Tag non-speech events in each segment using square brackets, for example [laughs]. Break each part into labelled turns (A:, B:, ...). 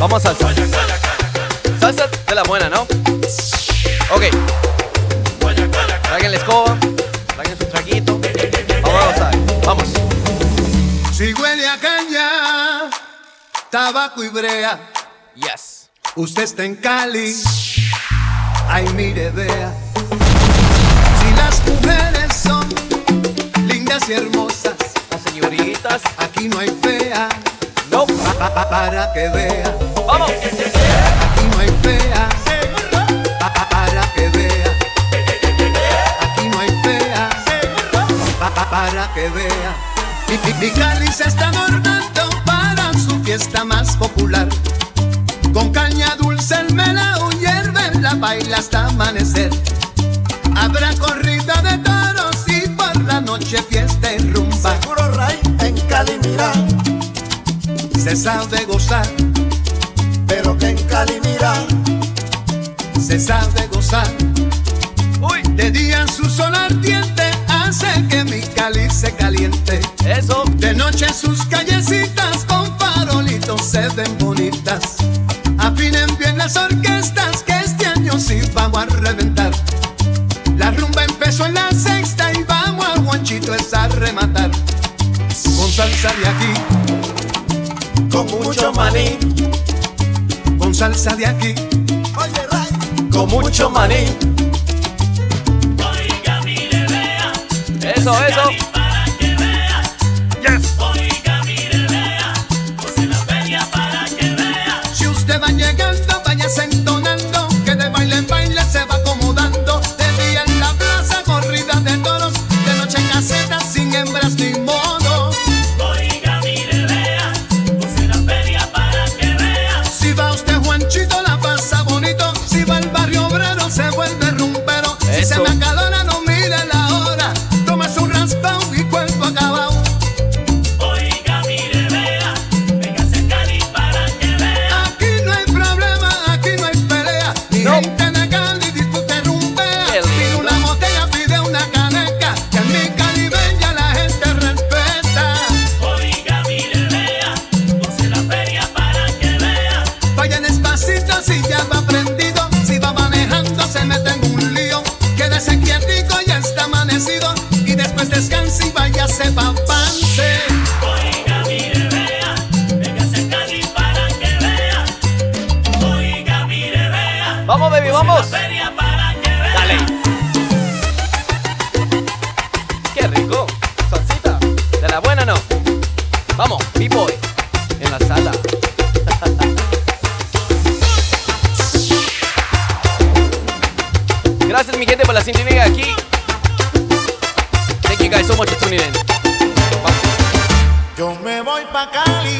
A: Vamos a salsa. Salsa de la buena, ¿no? Ok. Traguen la escoba, traguen su traguito. Vamos a gozar. Vamos.
B: Si huele a caña, tabaco y brea.
A: Yes.
B: Usted está en Cali. Ay, mire, vea. Si las mujeres son lindas y hermosas,
A: las señoritas,
B: aquí no hay fea.
A: No,
B: para que vea.
A: ¡Vamos!
B: Aquí no hay fea, para que vea. Aquí no hay fea, para que vea. Y, y, Cali se está adornando para su fiesta más popular. Con caña dulce el melao hierve, la baila hasta amanecer. Habrá corrida de toros y por la noche fiesta y rumba.
C: Seguro Ray en Cali mira.
B: Se sabe gozar.
C: Cristal y mira,
B: cesar de gozar.
A: Uy.
B: De día su sol ardiente hace que mi cáliz se caliente.
A: Eso.
B: De noche sus callecitas con farolitos se ven bonitas. Afinen bien las orquestas que este año sí vamos a reventar. La rumba empezó en la sexta y vamos a guanchito es a rematar. Con salsa de aquí,
C: con mucho maní
B: salsa de aquí.
C: Oye, Ray.
A: Con mucho maní.
D: Oiga, mire, vea.
A: Eso, eso. B-Boy en la sala. [laughs] Gracias mi gente por la sintonía aquí. Thank you guys so much for tuning in.
C: Bye.
D: Yo me voy
C: pa Cali.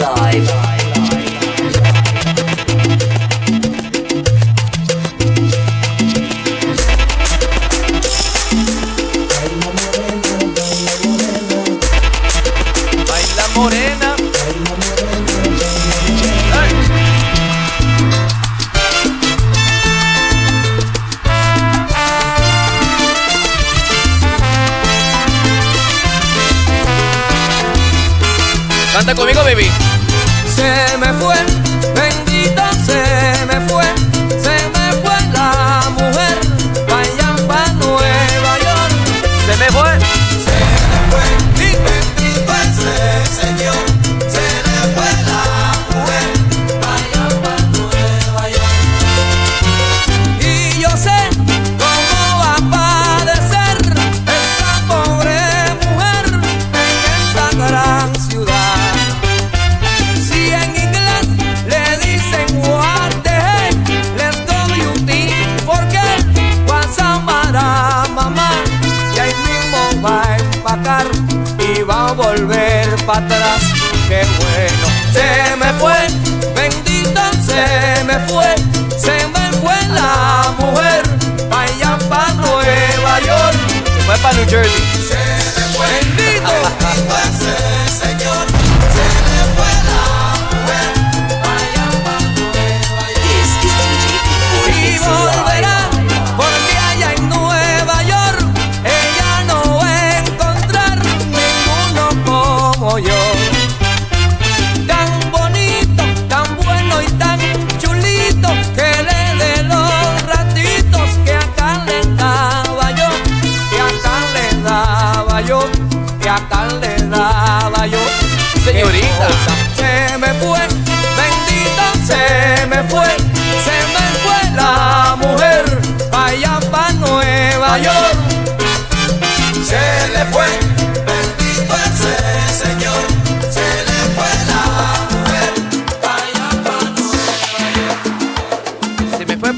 E: live.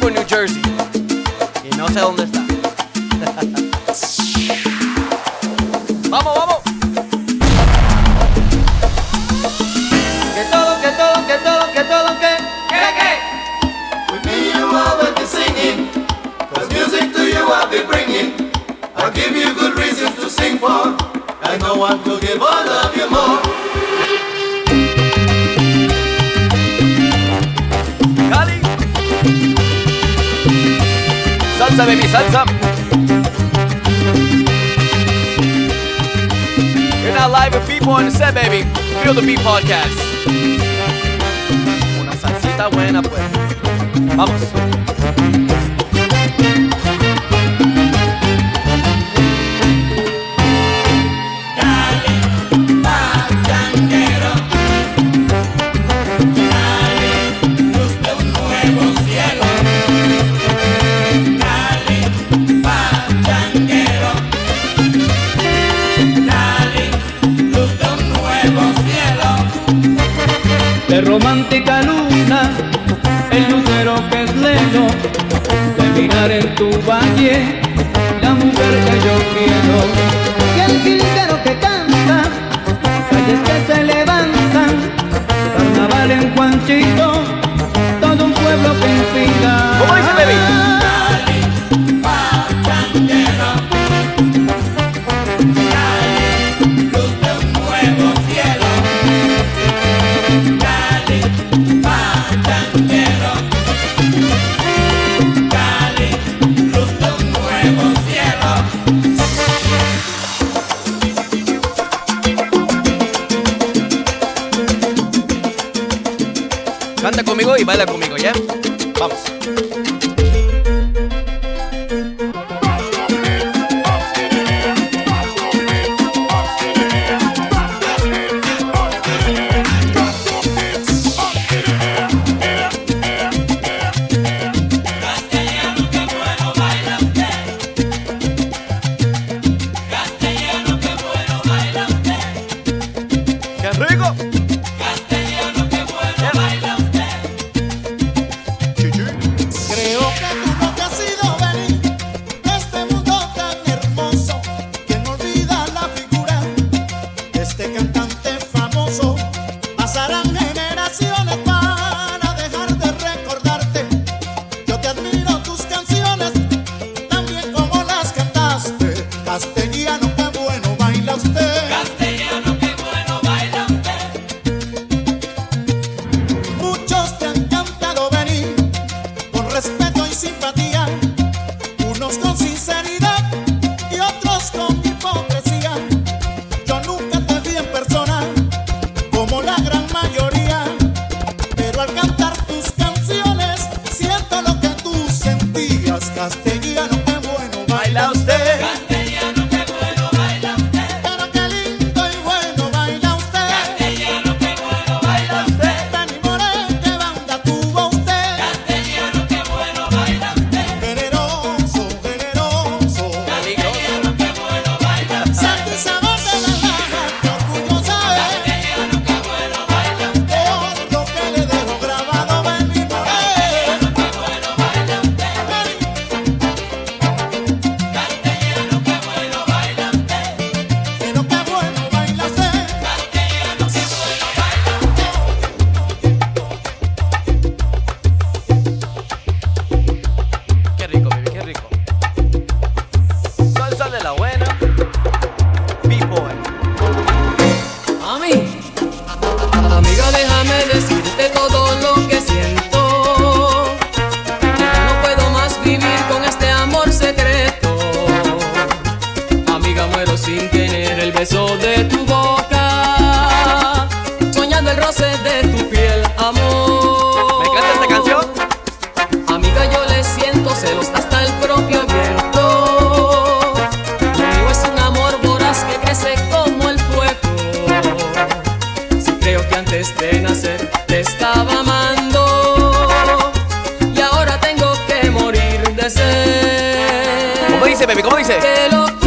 A: Newport, New Jersey.
F: Y no
A: sé dónde está. [laughs] vamos, vamos.
C: You music to you I'll be bringing. I'll give you good reasons to sing for. And no one will give all of you more.
A: salsa de mi salsa. You're now live with Beat Boy on the set, baby. Feel the Beat Podcast. Una salsita buena, pues. Vamos.
G: antes de nacer te estaba amando y ahora tengo que morir de sed.
A: ¿Cómo dice, Pepe? ¿Cómo dice?
G: Que lo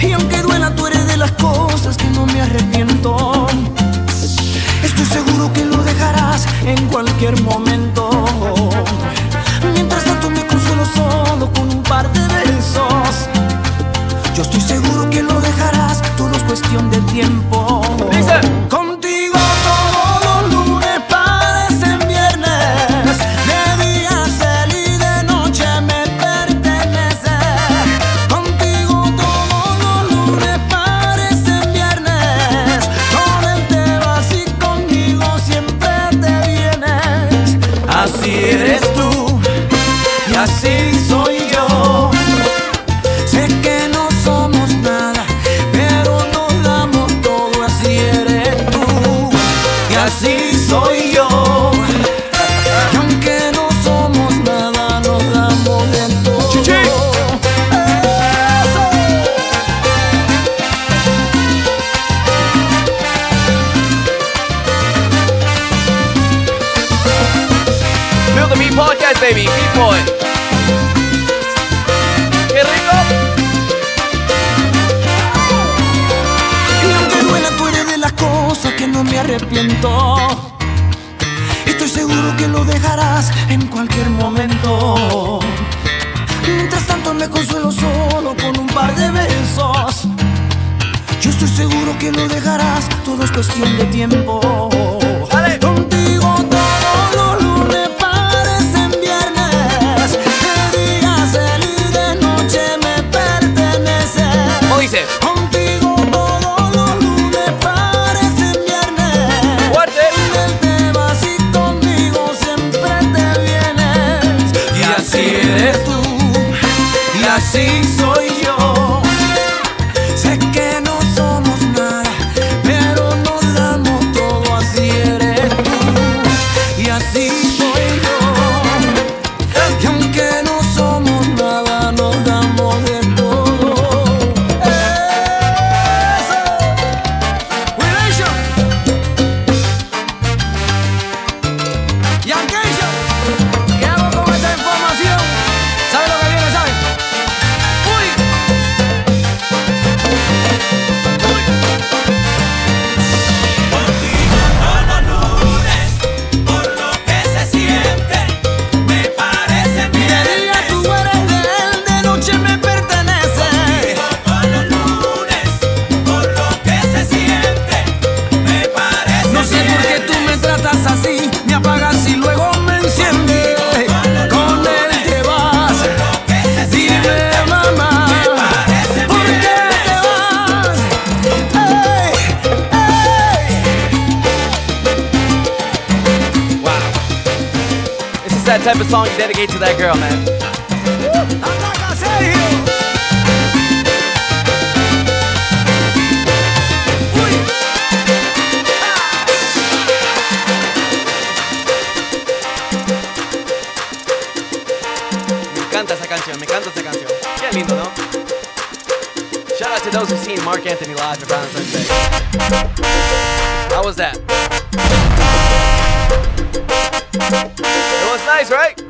G: Y
H: aunque duela tú eres de las cosas que no me arrepiento. Estoy seguro que lo dejarás en cualquier momento. Mientras tanto me consuelo solo con un par de besos. Yo estoy seguro que lo dejarás, todo es cuestión de tiempo. que lo dejarás, todo es cuestión de tiempo.
A: That type of song you dedicate to that girl, man? Me encanta esa canción, me encanta esa canción. Qué lindo, ¿no? Shout out to those who've seen Mark Anthony live at Brown How was that? It was nice, right?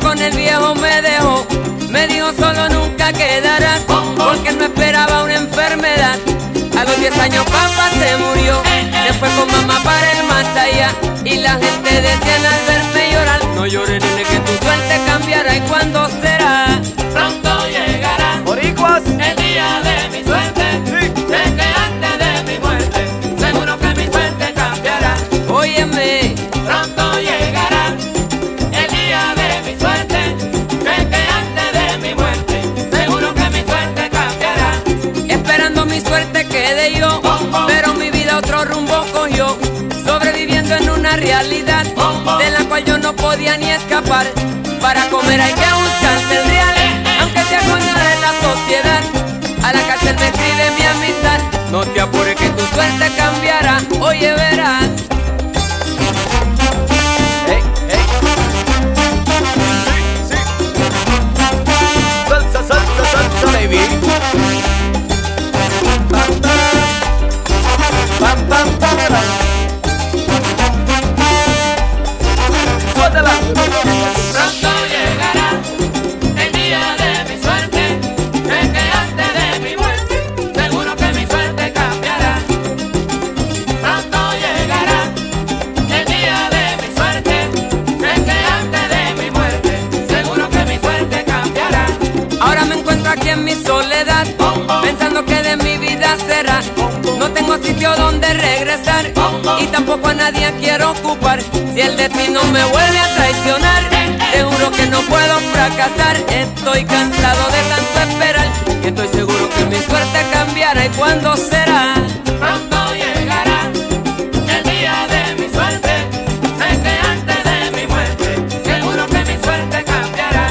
G: Con el viejo me dejó, me dijo solo nunca quedarás, porque él me esperaba una enfermedad. A los 10 años papá se murió, se fue con mamá para el más allá, y la gente decía al verme llorar, no llores nene que tu suerte cambiará y cuando se pero mi vida otro rumbo cogió, sobreviviendo en una realidad de la cual yo no podía ni escapar.
D: Para comer hay que buscarse el real, aunque sea contra de la sociedad. A la cárcel me escribe mi amistad, no te apures que tu suerte cambiará, oye verás.
G: El
D: destino me vuelve a traicionar, te que no puedo fracasar. Estoy cansado de tanto esperar y estoy seguro que mi suerte cambiará. ¿Y cuándo será?
G: Pronto llegará el día de mi suerte. Sé que antes de mi muerte, seguro que mi suerte cambiará.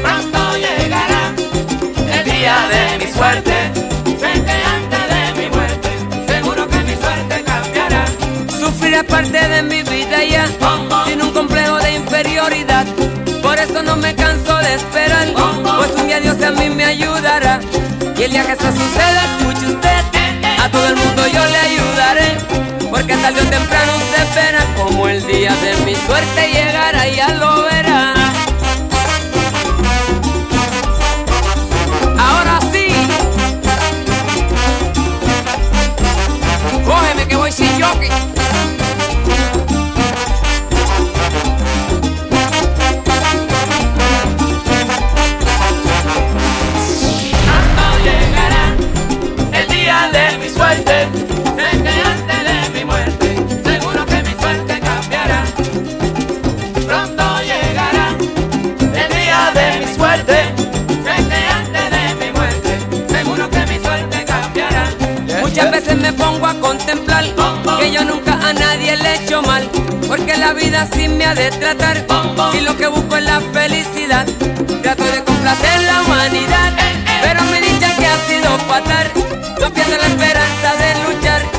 G: Pronto llegará el día de mi suerte.
D: Parte de mi vida ya, sin un complejo de inferioridad. Por eso no me canso de esperar, pues un día Dios a mí me ayudará. Y el día que eso suceda, escuche usted, a todo el mundo yo le ayudaré. Porque tarde o temprano usted espera como el día de mi suerte llegará, ya lo verá. Ahora sí, cógeme que voy sin jockey. Me pongo a contemplar que yo nunca a nadie le he hecho mal. Porque la vida así me ha de tratar. Si lo que busco es la felicidad, trato de complacer la humanidad. Pero me dicen que ha sido fatal. No pierdo la esperanza de luchar.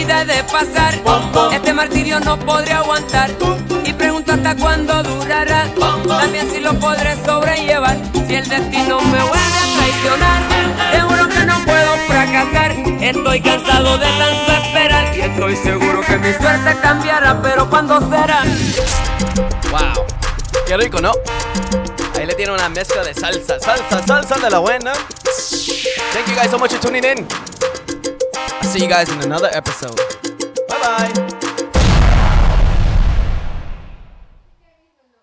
D: Vida de pasar. Este martirio no podré aguantar. Y pregunto hasta cuándo durará. También si lo podré sobrellevar. Si el destino me vuelve a traicionar. Seguro que no puedo fracasar. Estoy cansado de tanto esperar. Y estoy seguro que mi suerte cambiará. Pero ¿cuándo será?
A: Wow. Qué rico, ¿no? Ahí le tiene una mezcla de salsa, salsa, salsa de la buena. Thank you guys so much for tuning in. See you guys in another episode. Bye bye.